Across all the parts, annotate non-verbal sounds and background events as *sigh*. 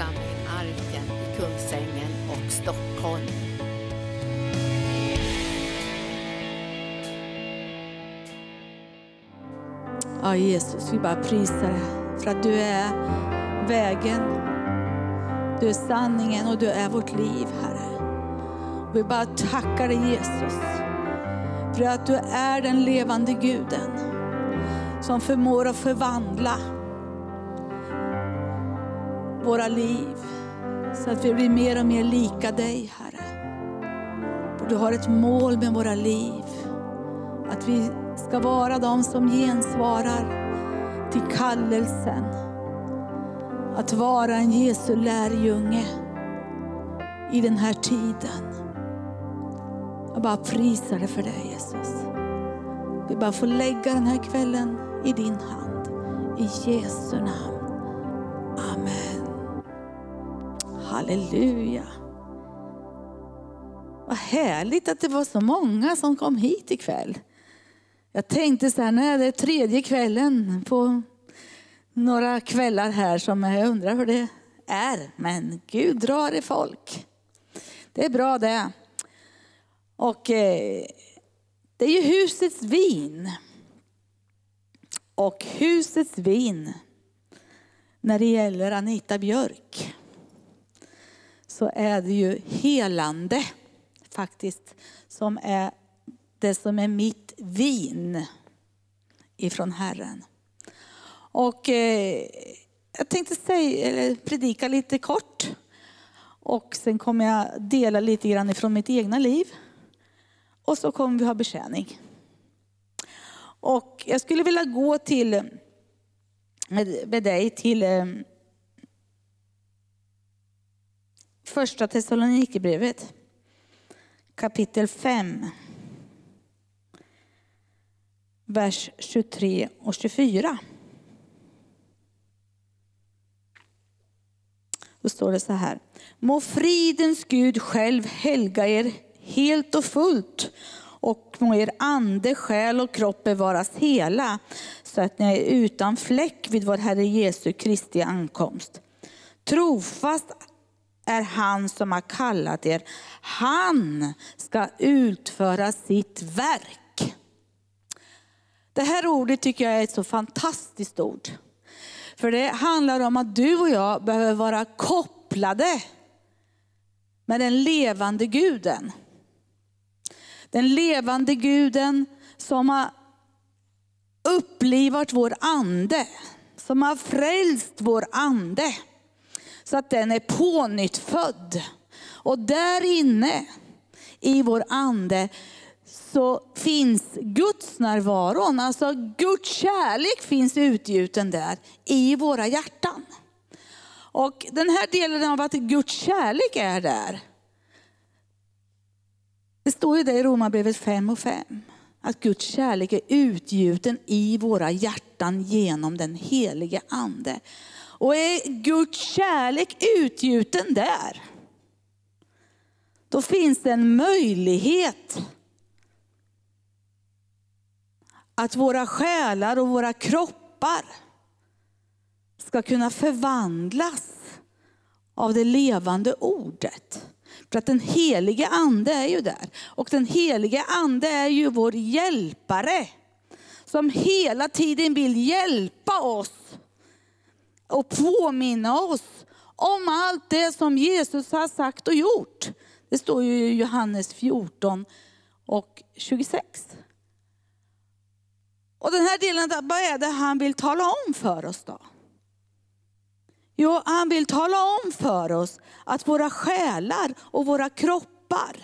församling Arken i Kungsängen och Stockholm. Ja, Jesus, vi bara prisar dig för att du är vägen, du är sanningen och du är vårt liv, Herre. Och vi bara tackar dig Jesus för att du är den levande guden som förmår att förvandla våra liv så att vi blir mer och mer lika dig, Herre. Du har ett mål med våra liv, att vi ska vara de som gensvarar till kallelsen. Att vara en Jesu lärjunge i den här tiden. Jag bara prisar dig för det Jesus. Vi bara får lägga den här kvällen i din hand. I Jesu namn. Halleluja. Vad härligt att det var så många som kom hit ikväll. Jag tänkte så här, när det är tredje kvällen på några kvällar här som jag undrar hur det är. Men Gud drar i folk. Det är bra det. Och eh, det är ju husets vin. Och husets vin, när det gäller Anita Björk, så är det ju helande faktiskt som är det som är mitt vin ifrån Herren. Och eh, jag tänkte säga, eller predika lite kort. Och sen kommer jag dela lite grann ifrån mitt egna liv. Och så kommer vi ha betjäning. Och jag skulle vilja gå till, med, med dig till eh, första Thessalonikerbrevet kapitel 5 vers 23 och 24. Då står det så här. Må fridens Gud själv helga er helt och fullt och må er ande, själ och kropp bevaras hela så att ni är utan fläck vid vår Herre Jesu Kristi ankomst. Trofast är han som har kallat er. Han ska utföra sitt verk. Det här ordet tycker jag är ett så fantastiskt ord. För det handlar om att du och jag behöver vara kopplade med den levande guden. Den levande guden som har upplivat vår ande, som har frälst vår ande. Så att den är pånyttfödd. Och där inne i vår ande så finns Guds närvaron, alltså Guds kärlek finns utgjuten där i våra hjärtan. Och den här delen av att Guds kärlek är där, det står ju det i Romarbrevet 5 och 5. Att Guds kärlek är utgjuten i våra hjärtan genom den helige ande. Och är Guds kärlek utgjuten där, då finns det en möjlighet att våra själar och våra kroppar ska kunna förvandlas av det levande ordet. För att den helige ande är ju där. Och den helige ande är ju vår hjälpare. Som hela tiden vill hjälpa oss och påminna oss om allt det som Jesus har sagt och gjort. Det står ju i Johannes 14 och 26. Och den här delen, vad är det han vill tala om för oss då? Jo, han vill tala om för oss att våra själar och våra kroppar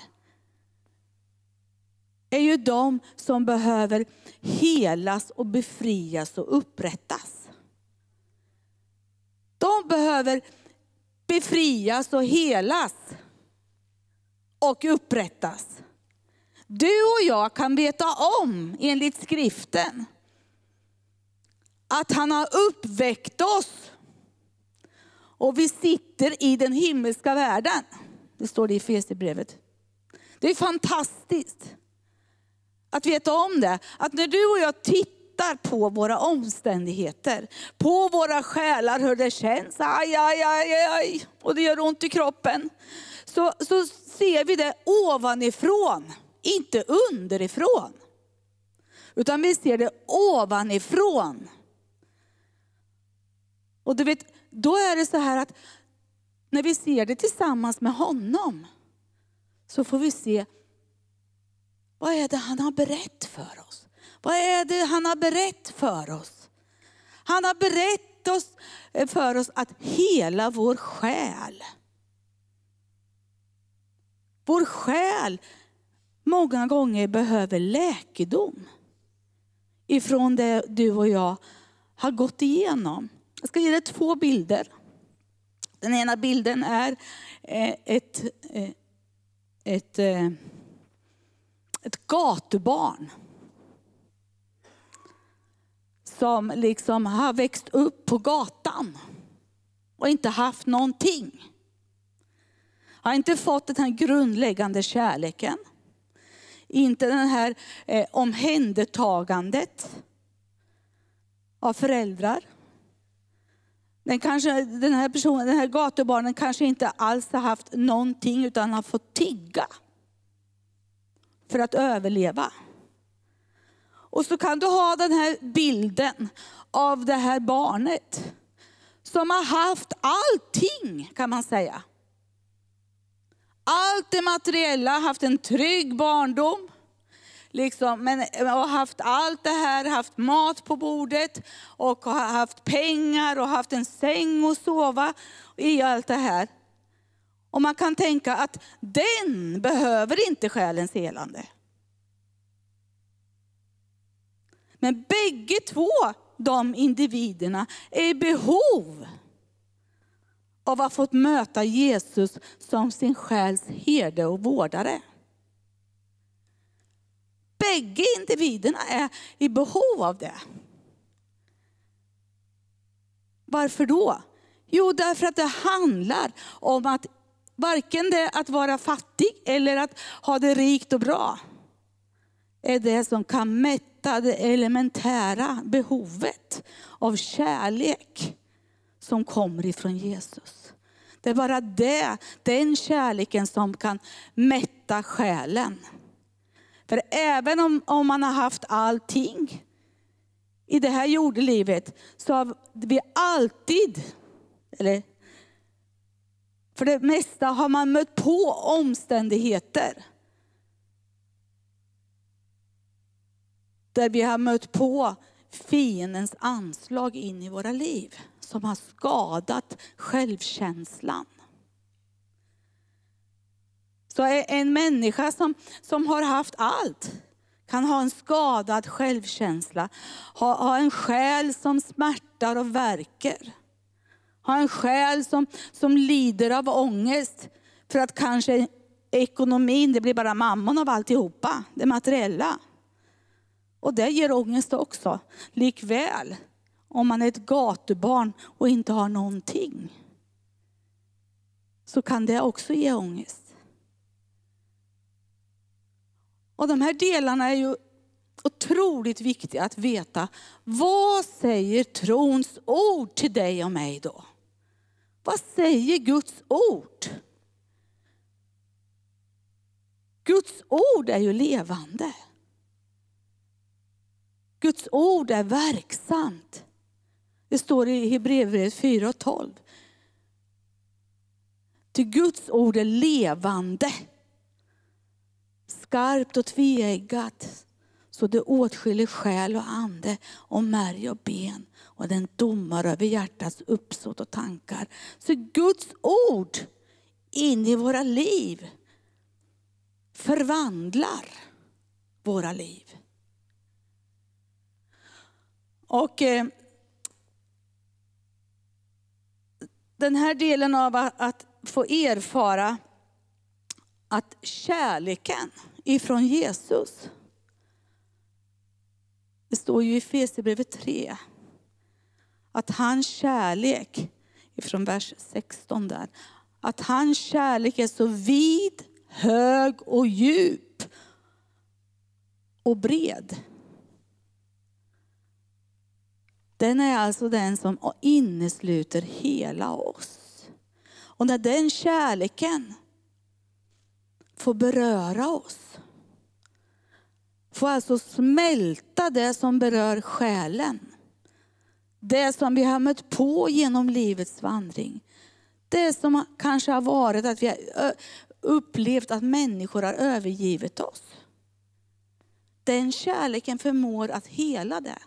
är ju de som behöver helas och befrias och upprättas. De behöver befrias och helas och upprättas. Du och jag kan veta om, enligt skriften, att han har uppväckt oss och vi sitter i den himmelska världen. Det står det i Efesierbrevet. Det är fantastiskt att veta om det. Att när du och jag tittar tittar på våra omständigheter, på våra själar, hur det känns, aj, aj, aj, aj, och det gör ont i kroppen, så, så ser vi det ovanifrån, inte underifrån. Utan vi ser det ovanifrån. Och du vet, då är det så här att när vi ser det tillsammans med honom, så får vi se, vad är det han har berättat för oss? Vad är det han har berättat för oss? Han har berättat oss, eh, för oss att hela vår själ, vår själ många gånger behöver läkedom ifrån det du och jag har gått igenom. Jag ska ge dig två bilder. Den ena bilden är eh, ett, eh, ett, ett, ett gatubarn som liksom har växt upp på gatan och inte haft någonting. Har inte fått den här grundläggande kärleken. Inte det här eh, omhändertagandet av föräldrar. Den, kanske, den, här personen, den här gatubarnen kanske inte alls har haft någonting utan har fått tigga för att överleva. Och så kan du ha den här bilden av det här barnet som har haft allting kan man säga. Allt det materiella, haft en trygg barndom. Liksom, men och haft allt det här, haft mat på bordet och haft pengar och haft en säng att sova i allt det här. Och man kan tänka att den behöver inte själens helande. Men bägge två de individerna är i behov av att få möta Jesus som sin själs herde och vårdare. Bägge individerna är i behov av det. Varför då? Jo, därför att det handlar om att varken det att vara fattig eller att ha det rikt och bra är det som kan mätta det elementära behovet av kärlek som kommer ifrån Jesus. Det är bara det, den kärleken som kan mätta själen. För även om, om man har haft allting i det här jordelivet så har vi alltid, eller för det mesta har man mött på omständigheter där vi har mött på fiendens anslag in i våra liv som har skadat självkänslan. Så en människa som, som har haft allt kan ha en skadad självkänsla, ha, ha en själ som smärtar och verkar. Ha en själ som, som lider av ångest för att kanske ekonomin, det blir bara mammon av alltihopa, det materiella. Och det ger ångest också, likväl om man är ett gatubarn och inte har någonting. Så kan det också ge ångest. Och de här delarna är ju otroligt viktiga att veta. Vad säger trons ord till dig och mig då? Vad säger Guds ord? Guds ord är ju levande. Guds ord är verksamt. Det står i Hebreerbrevet 4 och 12. Guds ord är levande skarpt och tveeggat så det åtskiljer själ och ande och märg och ben och den domar över hjärtats uppsåt och tankar. Så Guds ord in i våra liv förvandlar våra liv. Och eh, den här delen av att få erfara att kärleken ifrån Jesus, det står ju i Efesierbrevet 3, att hans kärlek, ifrån vers 16 där, att hans kärlek är så vid, hög och djup och bred. Den är alltså den som innesluter hela oss. Och när den kärleken får beröra oss, får alltså smälta det som berör själen. Det som vi har mött på genom livets vandring. Det som kanske har varit att vi har upplevt att människor har övergivit oss. Den kärleken förmår att hela det.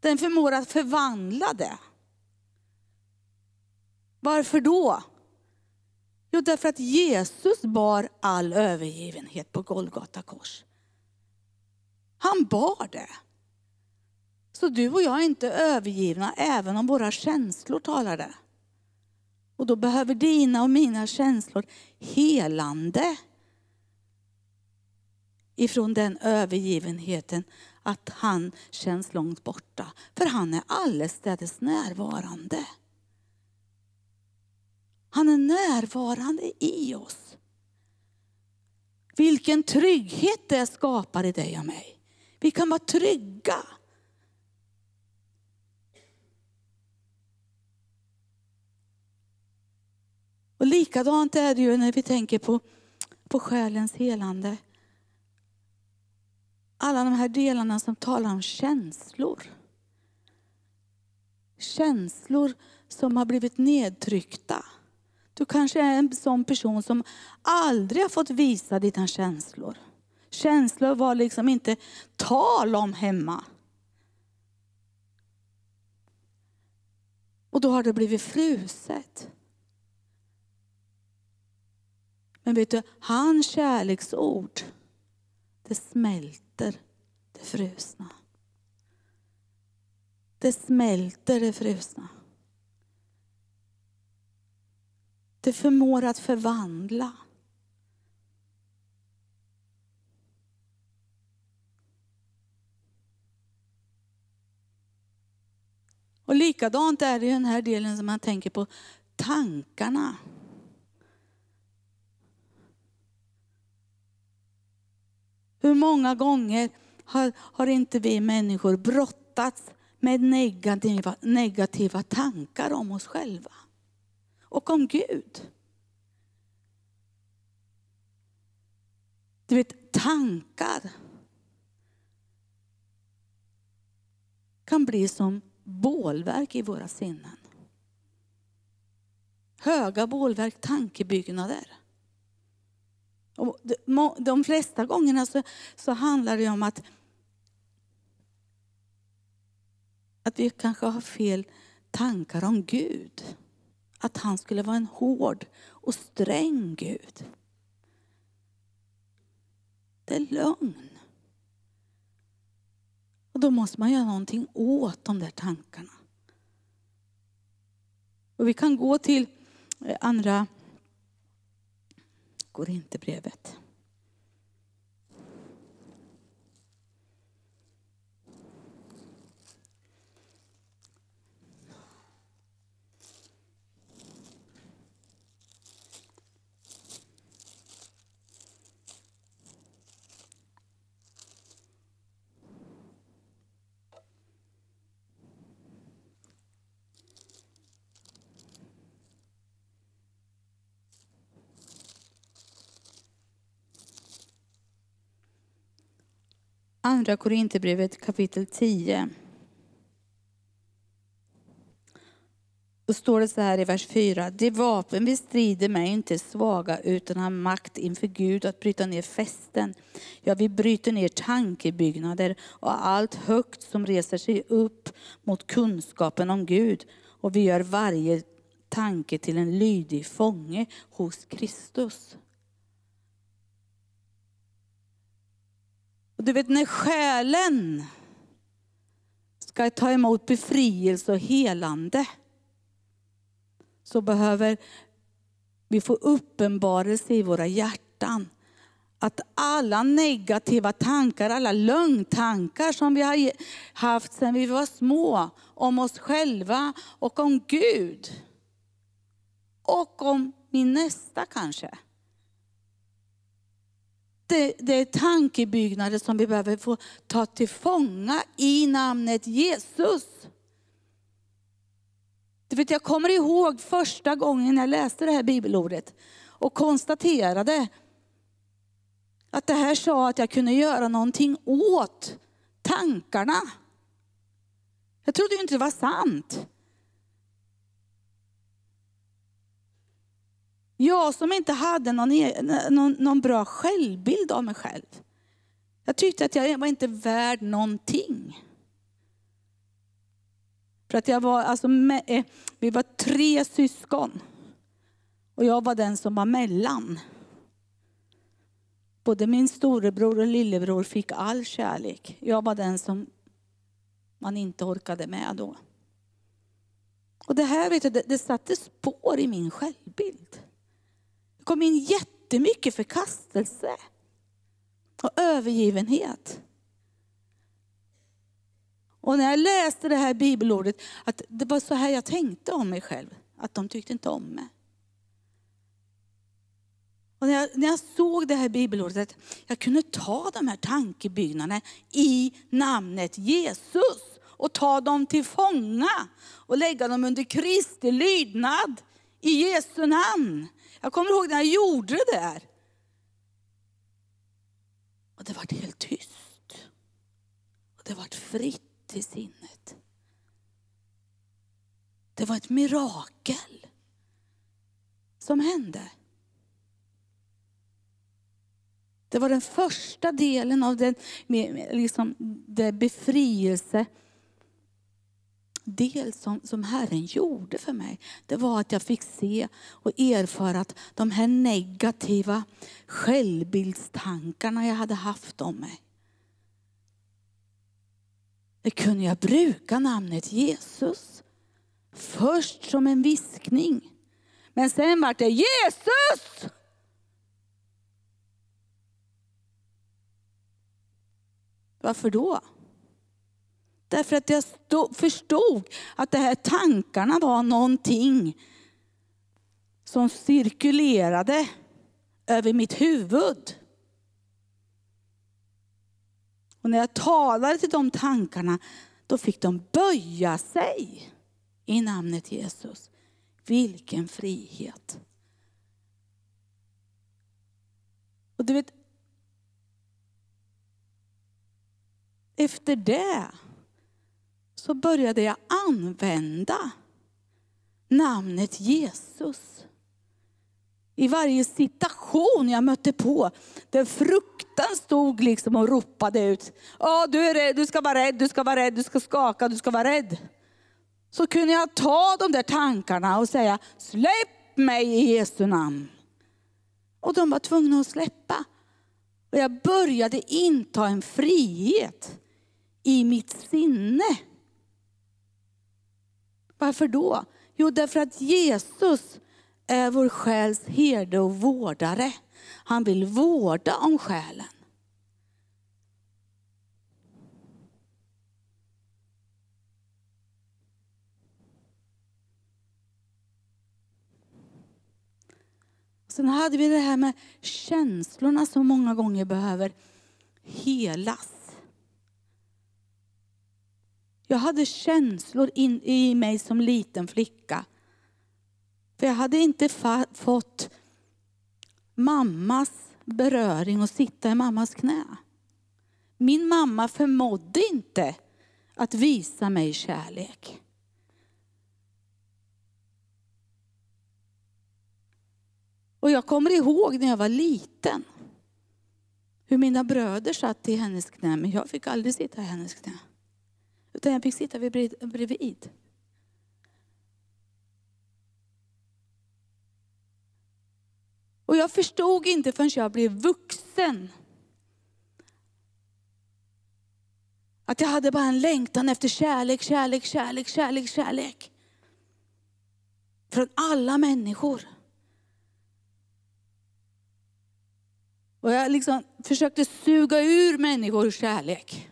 Den förmår att förvandla det. Varför då? Jo, därför att Jesus bar all övergivenhet på Golgata kors. Han bar det. Så du och jag är inte övergivna även om våra känslor talar det. Och då behöver dina och mina känslor helande ifrån den övergivenheten att han känns långt borta. För han är allestädes närvarande. Han är närvarande i oss. Vilken trygghet det skapar i dig och mig. Vi kan vara trygga. Och likadant är det ju när vi tänker på, på själens helande. Alla de här delarna som talar om känslor. Känslor som har blivit nedtryckta. Du kanske är en sån person som aldrig har fått visa dina känslor. Känslor var liksom inte tal om hemma. Och då har det blivit fruset. Men vet du, hans kärleksord, det smälter det frusna. Det smälter det frusna. Det förmår att förvandla. Och likadant är det i den här delen som man tänker på tankarna. Hur många gånger har, har inte vi människor brottats med negativa, negativa tankar om oss själva? och om Gud. Du vet, tankar kan bli som bålverk i våra sinnen. Höga bålverk, tankebyggnader. Och de flesta gångerna så, så handlar det om att, att vi kanske har fel tankar om Gud att han skulle vara en hård och sträng Gud. Det är lögn. Och då måste man göra någonting åt de där tankarna. Och vi kan gå till eh, andra går inte brevet. Andra Korinthierbrevet kapitel 10. Då står det så här i vers 4. De vapen vi strider med är inte svaga utan har makt inför Gud att bryta ner fästen. Ja, vi bryter ner tankebyggnader och allt högt som reser sig upp mot kunskapen om Gud. Och vi gör varje tanke till en lydig fånge hos Kristus. Och du vet när själen ska ta emot befrielse och helande så behöver vi få uppenbarelse i våra hjärtan. Att alla negativa tankar, alla lögntankar som vi har haft sedan vi var små om oss själva och om Gud och om min nästa kanske det, det är tankebyggnader som vi behöver få ta till fånga i namnet Jesus. Du vet, jag kommer ihåg första gången jag läste det här bibelordet och konstaterade att det här sa att jag kunde göra någonting åt tankarna. Jag trodde ju inte det var sant. Jag som inte hade någon, e- någon, någon bra självbild av mig själv. Jag tyckte att jag var inte värd någonting. För att jag var, alltså, med, eh, vi var tre syskon. Och jag var den som var mellan. Både min storebror och lillebror fick all kärlek. Jag var den som man inte orkade med då. Och det här vet du, det, det satte spår i min självbild. Det kom in jättemycket förkastelse och övergivenhet. Och när jag läste det här bibelordet, att det var så här jag tänkte om mig själv. Att de tyckte inte om mig. Och när, jag, när jag såg det här bibelordet, jag kunde ta de här tankebyggnaderna i namnet Jesus och ta dem till fånga och lägga dem under Kristi lydnad i Jesu namn. Jag kommer ihåg när jag gjorde det där. Och det var helt tyst. Och det var fritt i sinnet. Det var ett mirakel som hände. Det var den första delen av den liksom, det befrielse del som, som Herren gjorde för mig. Det var att jag fick se och erfara att de här negativa självbildstankarna jag hade haft om mig. Det kunde jag bruka namnet Jesus. Först som en viskning. Men sen var det Jesus! Varför då? Därför att jag förstod att de här tankarna var någonting som cirkulerade över mitt huvud. Och när jag talade till de tankarna, då fick de böja sig i namnet Jesus. Vilken frihet. Och du vet, efter det så började jag använda namnet Jesus. I varje situation jag mötte på, där fruktan stod liksom och ropade ut. Ja, du är rädd, du ska vara rädd, du ska vara rädd, du ska skaka, du ska vara rädd. Så kunde jag ta de där tankarna och säga, släpp mig i Jesu namn. Och de var tvungna att släppa. Och jag började inta en frihet i mitt sinne. Varför då? Jo, därför att Jesus är vår själs herde och vårdare. Han vill vårda om själen. Sen hade vi det här med känslorna som många gånger behöver helas. Jag hade känslor in, i mig som liten flicka. För jag hade inte fått mammas beröring och sitta i mammas knä. Min mamma förmådde inte att visa mig kärlek. Och jag kommer ihåg när jag var liten hur mina bröder satt i hennes knä, men jag fick aldrig sitta i hennes knä. Utan jag fick sitta bredvid. Och jag förstod inte förrän jag blev vuxen. Att jag hade bara en längtan efter kärlek, kärlek, kärlek, kärlek, kärlek. Från alla människor. Och jag liksom försökte suga ur människor kärlek.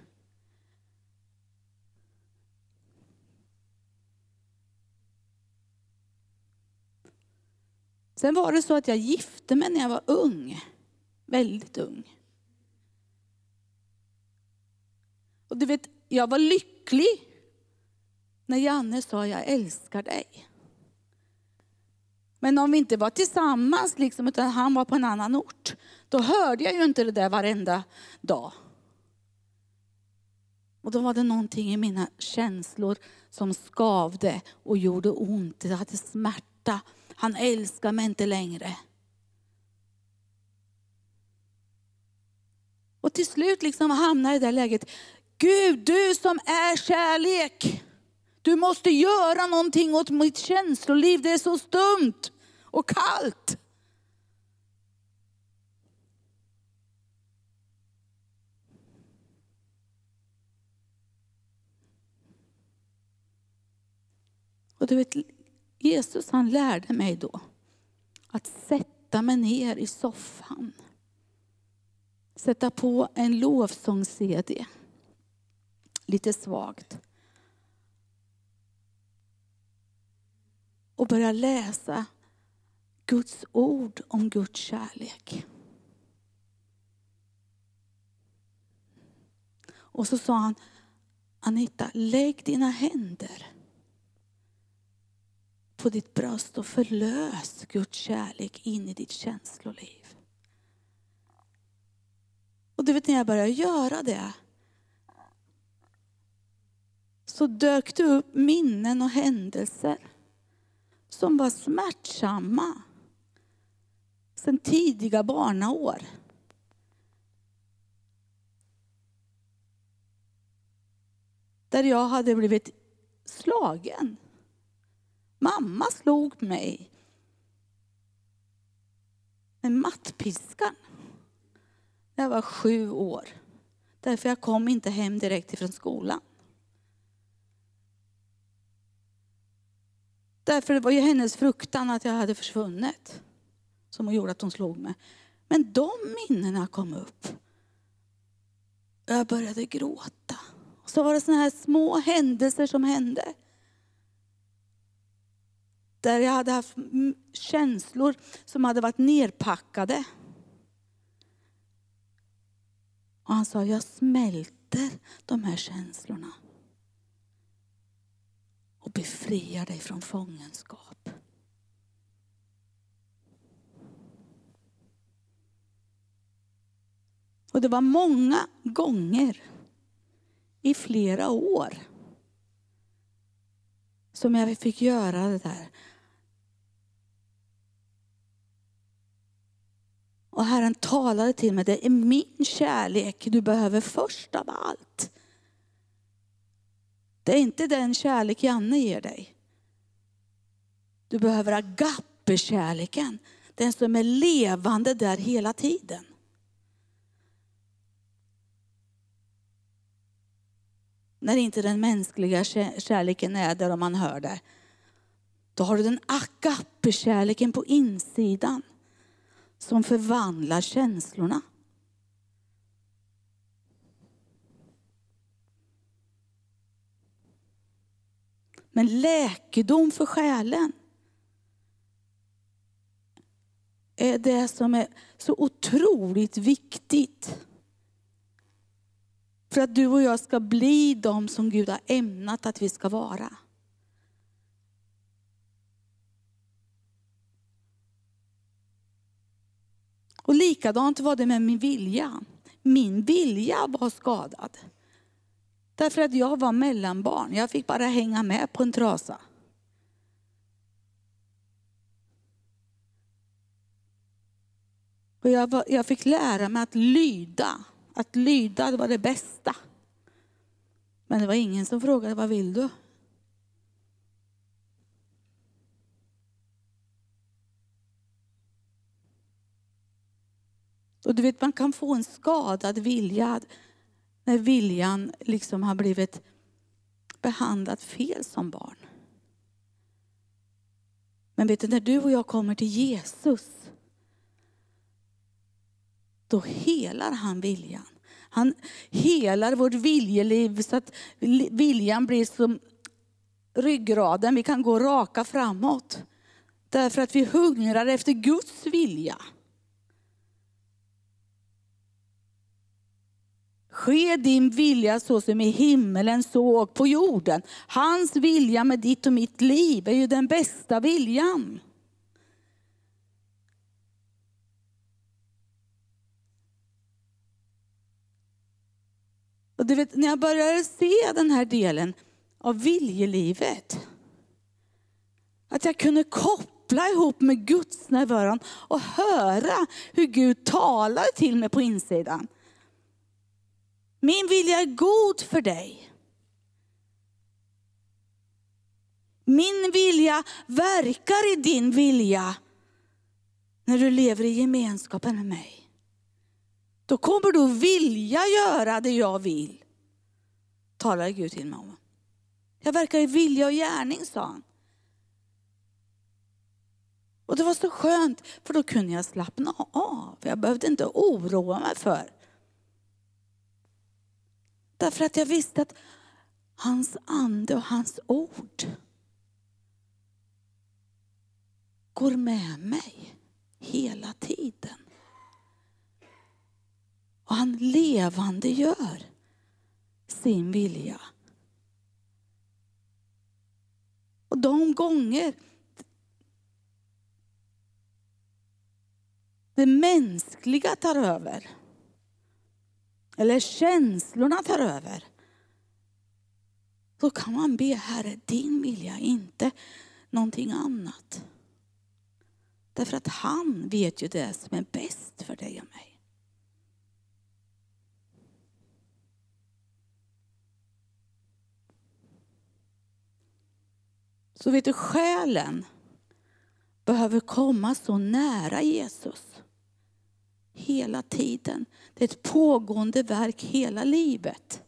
Sen var det så att jag gifte mig när jag var ung. Väldigt ung. Och du vet, jag var lycklig när Janne sa jag älskar dig. Men om vi inte var tillsammans, liksom, utan han var på en annan ort, då hörde jag ju inte det där varenda dag. Och då var det någonting i mina känslor som skavde och gjorde ont. Det hade smärta. Han älskar mig inte längre. Och till slut liksom hamnar jag i det läget. Gud, du som är kärlek. Du måste göra någonting åt mitt känsloliv. Det är så stumt och kallt. Och du vet, Jesus han lärde mig då att sätta mig ner i soffan. Sätta på en lovsångs-CD. Lite svagt. Och börja läsa Guds ord om Guds kärlek. Och så sa han, Anita, lägg dina händer på ditt bröst och förlös Guds kärlek in i ditt känsloliv. Och du vet när jag började göra det så dök det upp minnen och händelser som var smärtsamma sedan tidiga barnaår. Där jag hade blivit slagen. Mamma slog mig med mattpiskan när jag var sju år. Därför jag kom inte hem direkt ifrån skolan. Därför det var ju hennes fruktan att jag hade försvunnit som gjorde att hon slog mig. Men de minnena kom upp. Jag började gråta. Och så var det sådana här små händelser som hände. Där jag hade haft känslor som hade varit nerpackade. Och han sa, jag smälter de här känslorna. Och befriar dig från fångenskap. Och det var många gånger i flera år som jag fick göra det där. Och Herren talade till mig, det är min kärlek du behöver först av allt. Det är inte den kärlek Janne ger dig. Du behöver agape-kärleken, den som är levande där hela tiden. När inte den mänskliga kärleken är där och man hör det. Då har du den agape-kärleken på insidan som förvandlar känslorna. Men läkedom för själen är det som är så otroligt viktigt. För att du och jag ska bli de som Gud har ämnat att vi ska vara. Och likadant var det med min vilja. Min vilja var skadad. Därför att jag var mellanbarn. Jag fick bara hänga med på en trasa. Och jag, var, jag fick lära mig att lyda. Att lyda var det bästa. Men det var ingen som frågade, vad vill du? Och du vet, man kan få en skadad vilja när viljan liksom har blivit behandlad fel som barn. Men vet du, när du och jag kommer till Jesus, då helar han viljan. Han helar vårt viljeliv så att viljan blir som ryggraden, vi kan gå raka framåt. Därför att vi hungrar efter Guds vilja. Ske din vilja så som i himmelen så och på jorden. Hans vilja med ditt och mitt liv är ju den bästa viljan. Och du vet, när jag började se den här delen av viljelivet, att jag kunde koppla ihop med Guds närvaron och höra hur Gud talar till mig på insidan. Min vilja är god för dig. Min vilja verkar i din vilja när du lever i gemenskapen med mig. Då kommer du vilja göra det jag vill. Talade Gud till mig om. Jag verkar i vilja och gärning, sa han. Och det var så skönt, för då kunde jag slappna av. Jag behövde inte oroa mig för. Därför att jag visste att hans ande och hans ord går med mig hela tiden. Och han levande gör sin vilja. Och de gånger det mänskliga tar över, eller känslorna tar över, då kan man be Herre, din vilja, inte någonting annat. Därför att han vet ju det som är bäst för dig och mig. Så vet du, själen behöver komma så nära Jesus. Hela tiden. Det är ett pågående verk hela livet.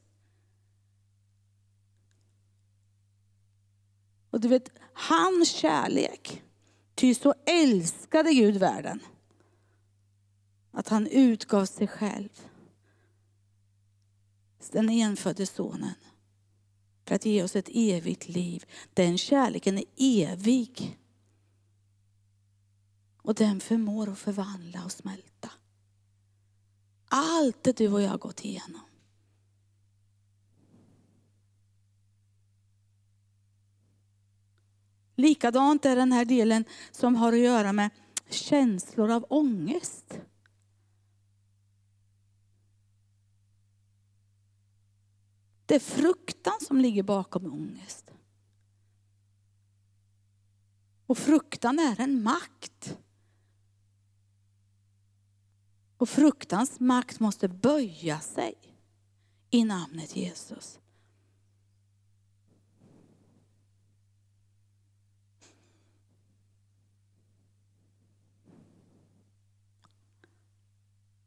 Och du vet, hans kärlek, ty så älskade Gud världen. Att han utgav sig själv. Den enfödde sonen för att ge oss ett evigt liv. Den kärleken är evig. Och den förmår att förvandla och smälta. Allt det du och jag har gått igenom. Likadant är den här delen som har att göra med känslor av ångest. Det är fruktan som ligger bakom ångest. Och fruktan är en makt. Och fruktans makt måste böja sig i namnet Jesus.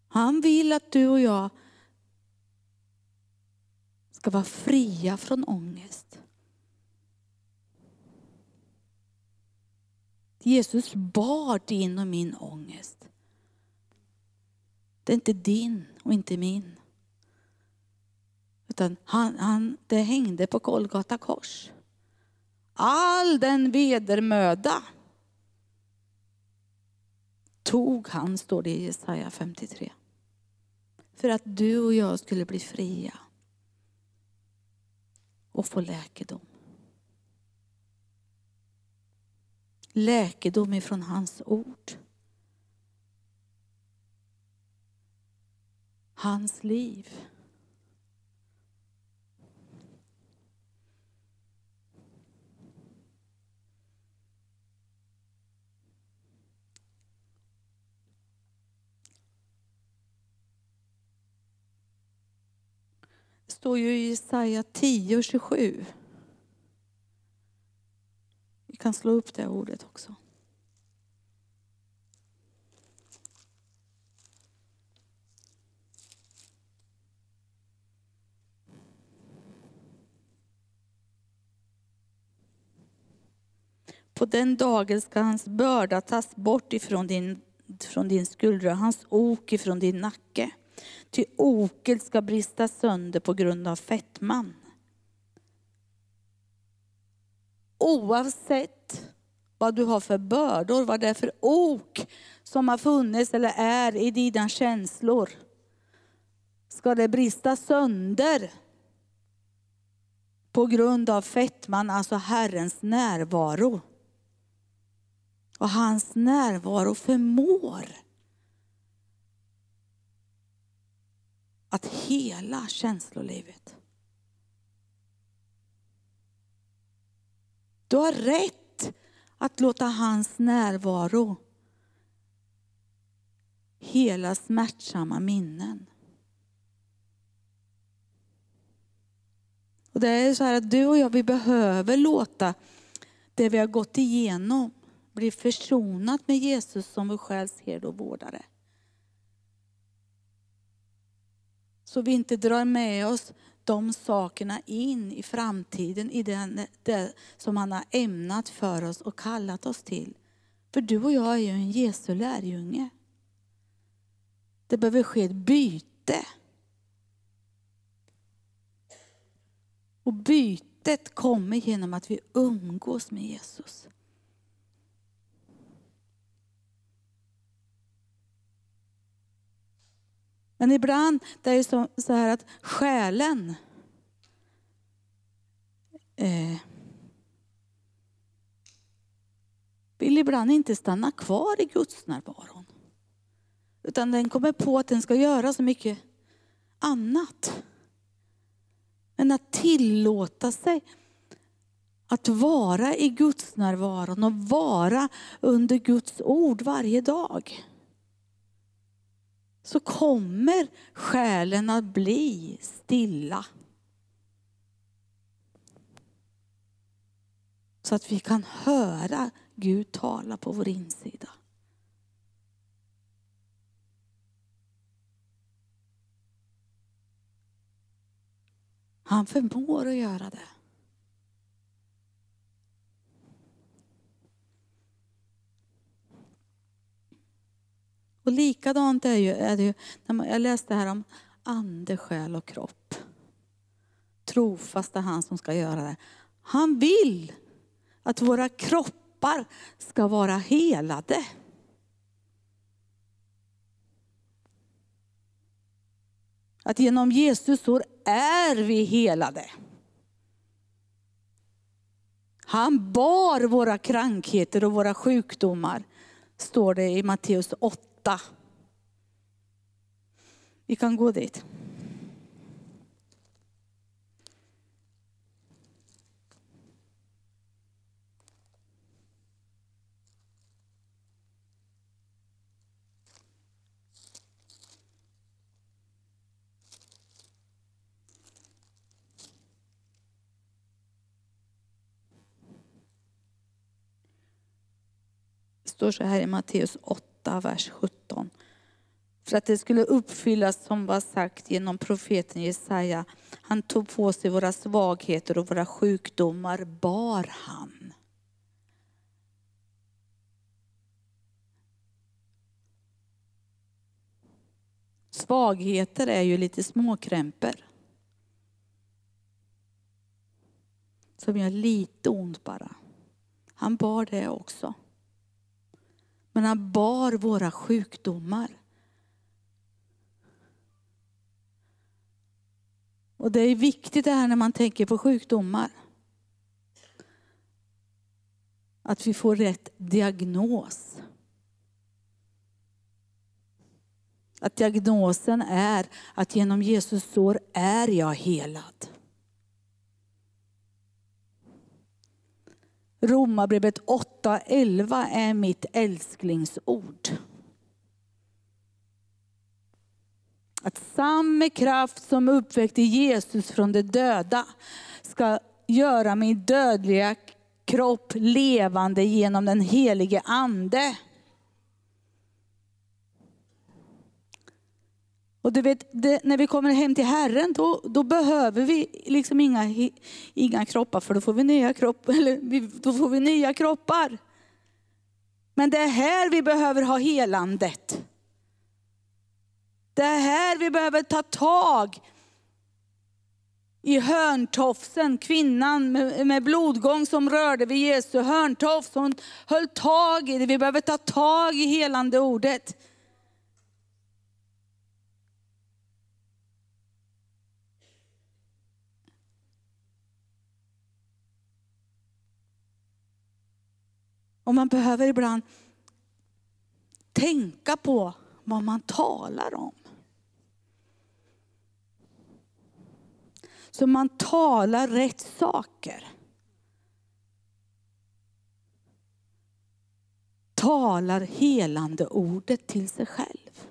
Han vill att du och jag ska vara fria från ångest. Jesus bar din och min ångest. Det är inte din och inte min. Utan han, han, det hängde på Kolgata kors. All den vedermöda tog han, står det i Jesaja 53. För att du och jag skulle bli fria och få läkedom. Läkedom ifrån hans ord. Hans liv. Det står ju i Jesaja 10 och 27. Vi kan slå upp det ordet också. På den dagen ska hans börda tas bort ifrån din, från din skuldra, hans ok ifrån din nacke. Ty oket ska brista sönder på grund av fettman. Oavsett vad du har för bördor, vad det är för ok som har funnits eller är i dina känslor, ska det brista sönder på grund av fettman, alltså Herrens närvaro vad hans närvaro förmår att hela känslolivet. Du har rätt att låta hans närvaro hela smärtsamma minnen. Och det är så här att du och jag, vi behöver låta det vi har gått igenom bli försonat med Jesus som vår själs herde och vårdare. Så vi inte drar med oss de sakerna in i framtiden, i den, det som han har ämnat för oss och kallat oss till. För du och jag är ju en Jesu lärjunge. Det behöver ske ett byte. Och bytet kommer genom att vi umgås med Jesus. Men ibland det är det så här att själen eh, vill ibland inte stanna kvar i Guds närvaron. Utan den kommer på att den ska göra så mycket annat. Men att tillåta sig att vara i Guds närvaron och vara under Guds ord varje dag så kommer själen att bli stilla. Så att vi kan höra Gud tala på vår insida. Han förmår att göra det. Och likadant är, ju, är det ju, när man, jag läste här om ande, själ och kropp. Trofast är han som ska göra det. Han vill att våra kroppar ska vara helade. Att genom Jesus sår är vi helade. Han bar våra krankheter och våra sjukdomar, står det i Matteus 8 8. Vi kan gå dit. Det står så här i Matteus 8 8, vers 17. För att det skulle uppfyllas som var sagt genom profeten Jesaja. Han tog på sig våra svagheter och våra sjukdomar bar han. Svagheter är ju lite småkrämpor. Som gör lite ont bara. Han bar det också. Men han bar våra sjukdomar. Och det är viktigt det här när man tänker på sjukdomar. Att vi får rätt diagnos. Att diagnosen är att genom Jesus sår är jag helad. Romarbrevet 8.11 är mitt älsklingsord. Att samma kraft som uppväckte Jesus från de döda ska göra min dödliga kropp levande genom den helige Ande. Och du vet, det, när vi kommer hem till Herren, då, då behöver vi liksom inga, inga kroppar, för då får vi nya kroppar. *laughs* Eller då får vi nya kroppar. Men det är här vi behöver ha helandet. Det är här vi behöver ta tag i hörntofsen, kvinnan med, med blodgång som rörde vid Jesu hörntofs. Hon höll tag i det. Vi behöver ta tag i helande ordet. Och man behöver ibland tänka på vad man talar om. Så man talar rätt saker. Talar helande ordet till sig själv.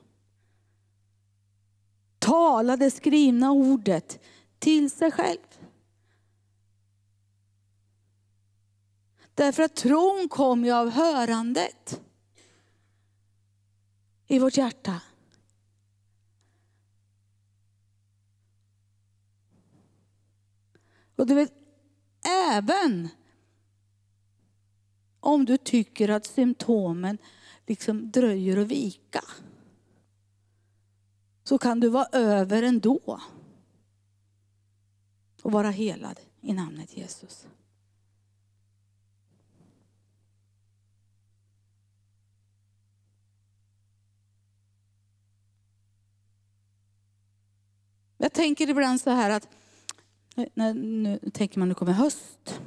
Tala det skrivna ordet till sig själv. Därför att tron kom ju av hörandet i vårt hjärta. Och du vet, även om du tycker att symptomen liksom dröjer att vika, så kan du vara över ändå och vara helad i namnet Jesus. Jag tänker ibland så här att, eh, när, nu tänker man nu kommer höst.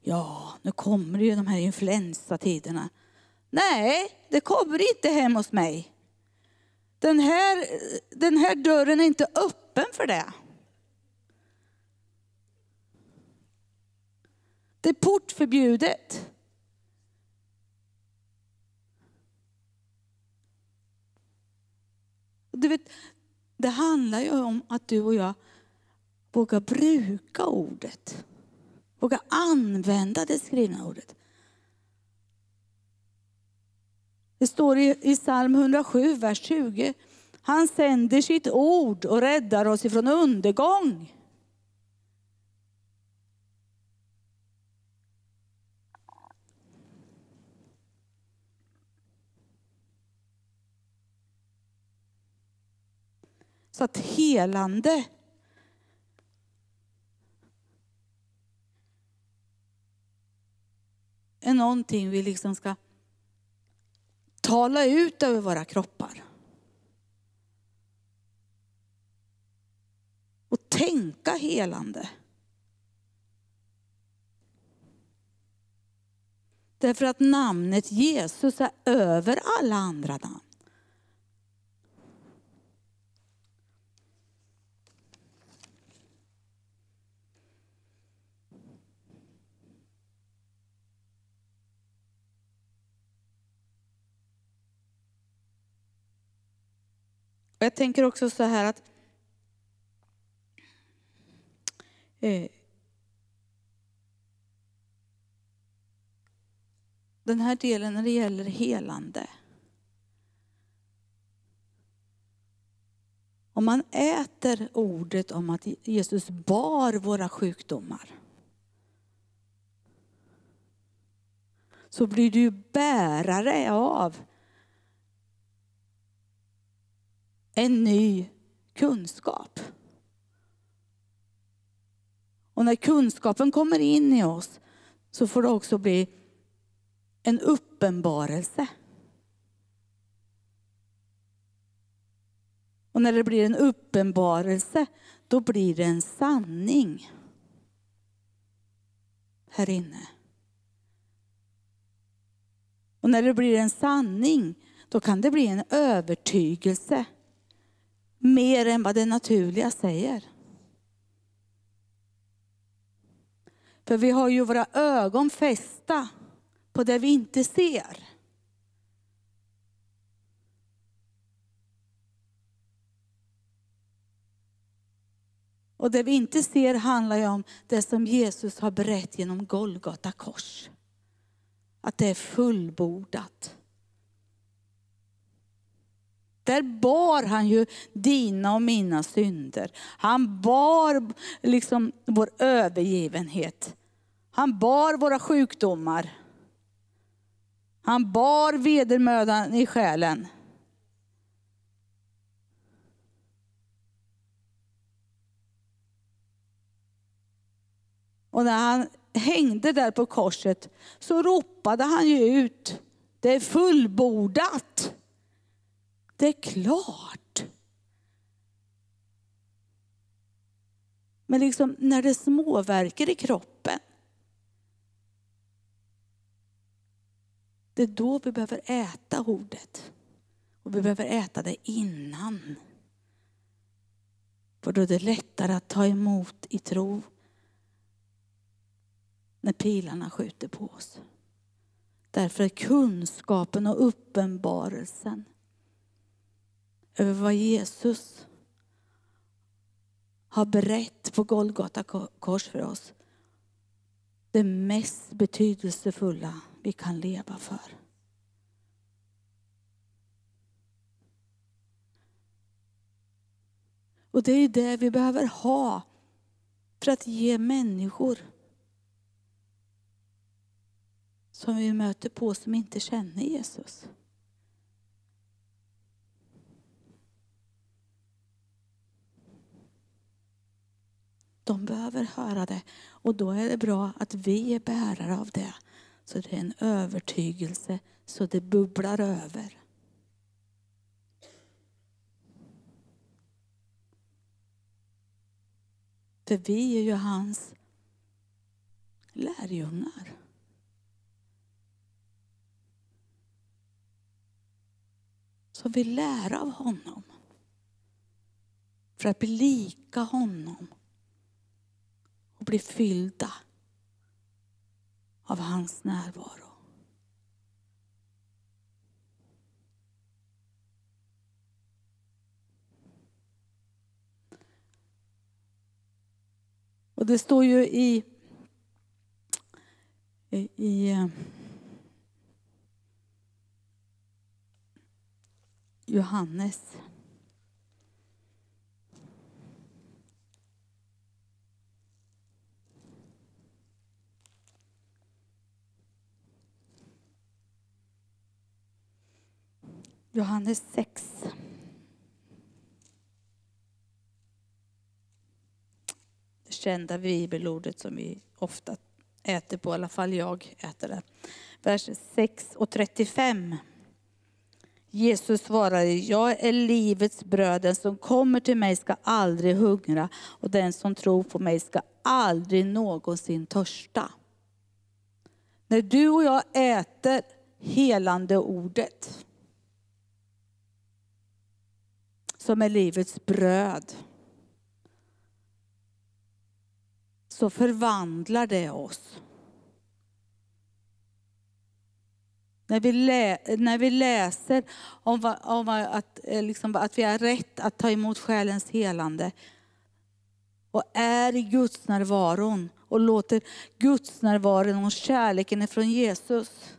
Ja, nu kommer ju de här influensatiderna. Nej, det kommer inte hem hos mig. Den här, den här dörren är inte öppen för det. Det är portförbjudet. Du vet, det handlar ju om att du och jag vågar bruka ordet. Vågar använda det skrivna ordet. Det står i, psalm 107, vers 20. Han sänder sitt ord och räddar oss ifrån undergång. Så att helande är någonting vi liksom ska tala ut över våra kroppar. Och tänka helande. Därför att namnet Jesus är över alla andra namn. Och jag tänker också så här att eh, den här delen när det gäller helande. Om man äter ordet om att Jesus bar våra sjukdomar. Så blir du bärare av en ny kunskap. Och när kunskapen kommer in i oss så får det också bli en uppenbarelse. Och när det blir en uppenbarelse, då blir det en sanning här inne. Och när det blir en sanning, då kan det bli en övertygelse mer än vad det naturliga säger. För vi har ju våra ögon fästa på det vi inte ser. Och det vi inte ser handlar ju om det som Jesus har berättat genom Golgata kors. Att det är fullbordat. Där bar han ju dina och mina synder. Han bar liksom vår övergivenhet. Han bar våra sjukdomar. Han bar vedermödan i själen. Och när han hängde där på korset så ropade han ju ut, det är fullbordat. Det är klart. Men liksom när det småverkar i kroppen. Det är då vi behöver äta ordet. Och vi behöver äta det innan. För då är det lättare att ta emot i tro när pilarna skjuter på oss. Därför är kunskapen och uppenbarelsen över vad Jesus har berättat på Golgata kors för oss det mest betydelsefulla vi kan leva för. Och det är det vi behöver ha för att ge människor som vi möter på som inte känner Jesus. De behöver höra det och då är det bra att vi är bärare av det. Så det är en övertygelse så det bubblar över. För vi är ju hans lärjungar. Så vi lär av honom. För att bli lika honom och bli fyllda av hans närvaro. Och det står ju i, i, i eh, Johannes Johannes 6. Det kända bibelordet som vi ofta äter på, i alla fall jag äter det. Vers 6 och 35. Jesus svarade, jag är livets bröd, den som kommer till mig ska aldrig hungra och den som tror på mig ska aldrig någonsin törsta. När du och jag äter helande ordet, som är livets bröd, så förvandlar det oss. När vi, lä, när vi läser om, om att, eh, liksom, att vi har rätt att ta emot själens helande och är i Guds närvaron och låter Guds närvaron och kärleken från Jesus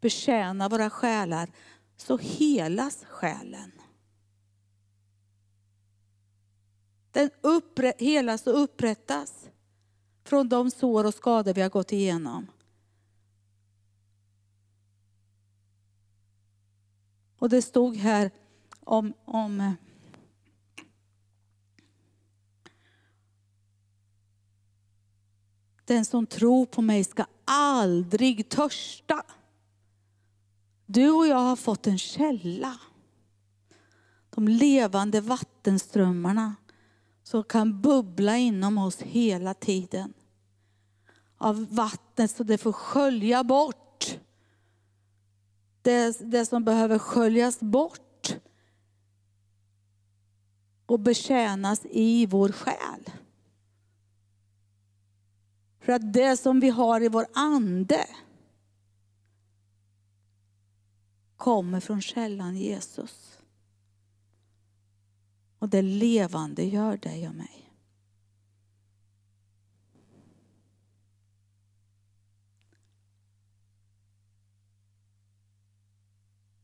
betjäna våra själar, så helas själen. Den uppre, helas och upprättas från de sår och skador vi har gått igenom. Och det stod här om, om Den som tror på mig ska aldrig törsta. Du och jag har fått en källa. De levande vattenströmmarna som kan bubbla inom oss hela tiden. Av vattnet så det får skölja bort det, det som behöver sköljas bort och betjänas i vår själ. För att det som vi har i vår ande kommer från källan Jesus. Och det levande gör dig och mig.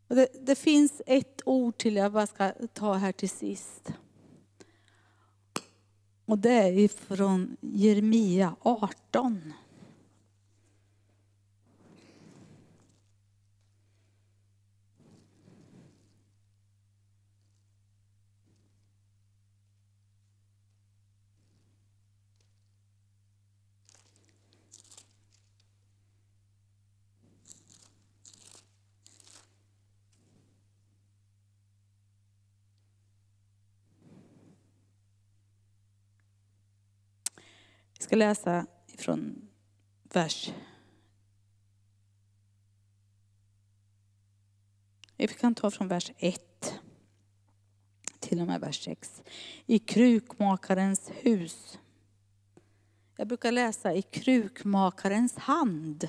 Det, det, finns ett ord till jag bara ska ta här till sist. Och det är ifrån Jeremia 18. Jag ska läsa från vers Vi kan ta från vers 1 till och med vers 6. I krukmakarens hus. Jag brukar läsa i krukmakarens hand.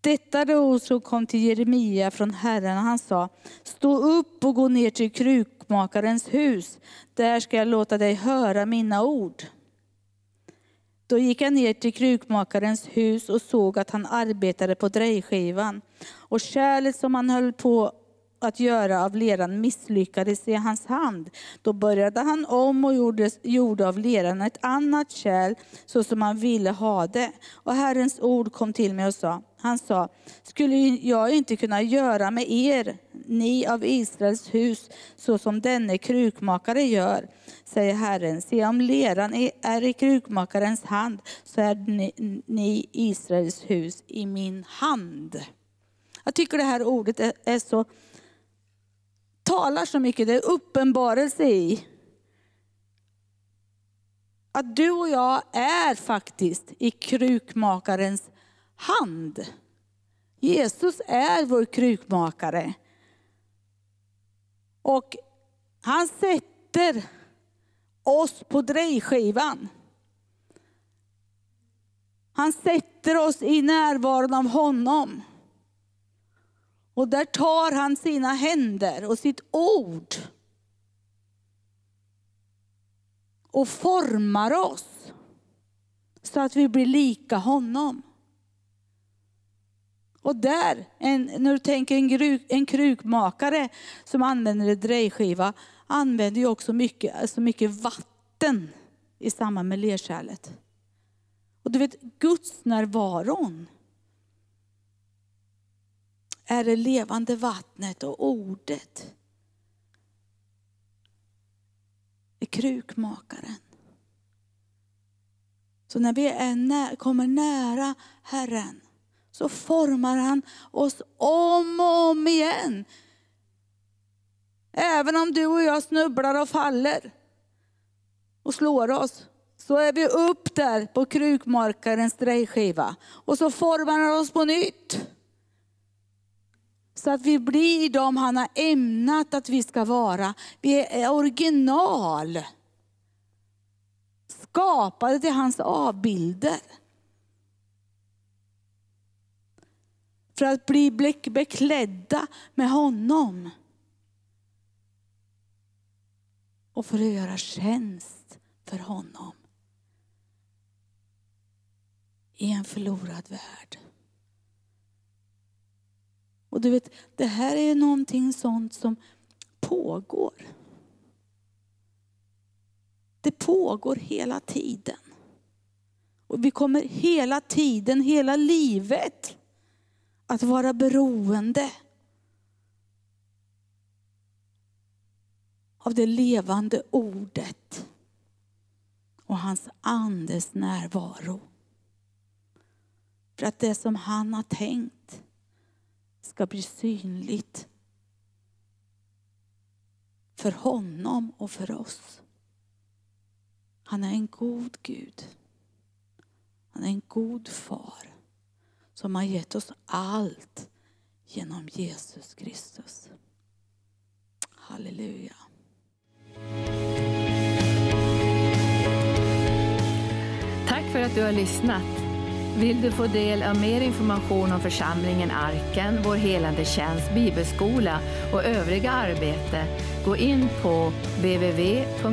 Detta då som kom till Jeremia från Herren och han sa, stå upp och gå ner till krukmakarens hus, där ska jag låta dig höra mina ord. Då gick jag ner till krukmakarens hus och såg att han arbetade på drejskivan. Och kärlet som han höll på att göra av leran misslyckades i hans hand. Då började han om och gjorde, gjorde av leran ett annat kärl så som han ville ha det. Och Herrens ord kom till mig och sa, han sa, skulle jag inte kunna göra med er, ni av Israels hus, så som denne krukmakare gör, säger Herren. Se om leran är i krukmakarens hand, så är ni, ni Israels hus i min hand. Jag tycker det här ordet är, är så talar så mycket, det är uppenbarelse i att du och jag är faktiskt i krukmakarens hand. Jesus är vår krukmakare. Och han sätter oss på drejskivan. Han sätter oss i närvaron av honom. Och där tar han sina händer och sitt ord och formar oss så att vi blir lika honom. Och där, en, när du tänker en, gruk, en krukmakare som använder en drejskiva, använder ju också mycket, alltså mycket vatten i samband med lerkärlet. Och du vet, Guds närvaron är det levande vattnet och ordet. är krukmakaren. Så när vi är nä kommer nära Herren så formar han oss om och om igen. Även om du och jag snubblar och faller och slår oss, så är vi upp där på krukmakarens drejskiva. Och så formar han oss på nytt. Så att vi blir de han har ämnat att vi ska vara. Vi är original. Skapade till hans avbilder. För att bli beklädda med honom. Och för att göra tjänst för honom. I en förlorad värld. Och du vet, det här är någonting sånt som pågår. Det pågår hela tiden. Och vi kommer hela tiden, hela livet att vara beroende av det levande ordet och hans andes närvaro. För att det som han har tänkt ska bli synligt för honom och för oss. Han är en god Gud. Han är en god far som har gett oss allt genom Jesus Kristus. Halleluja. Tack för att du har lyssnat. Vill du få del av mer information om församlingen Arken, vår helande tjänst, bibelskola och övriga arbete, gå in på www.arken.org.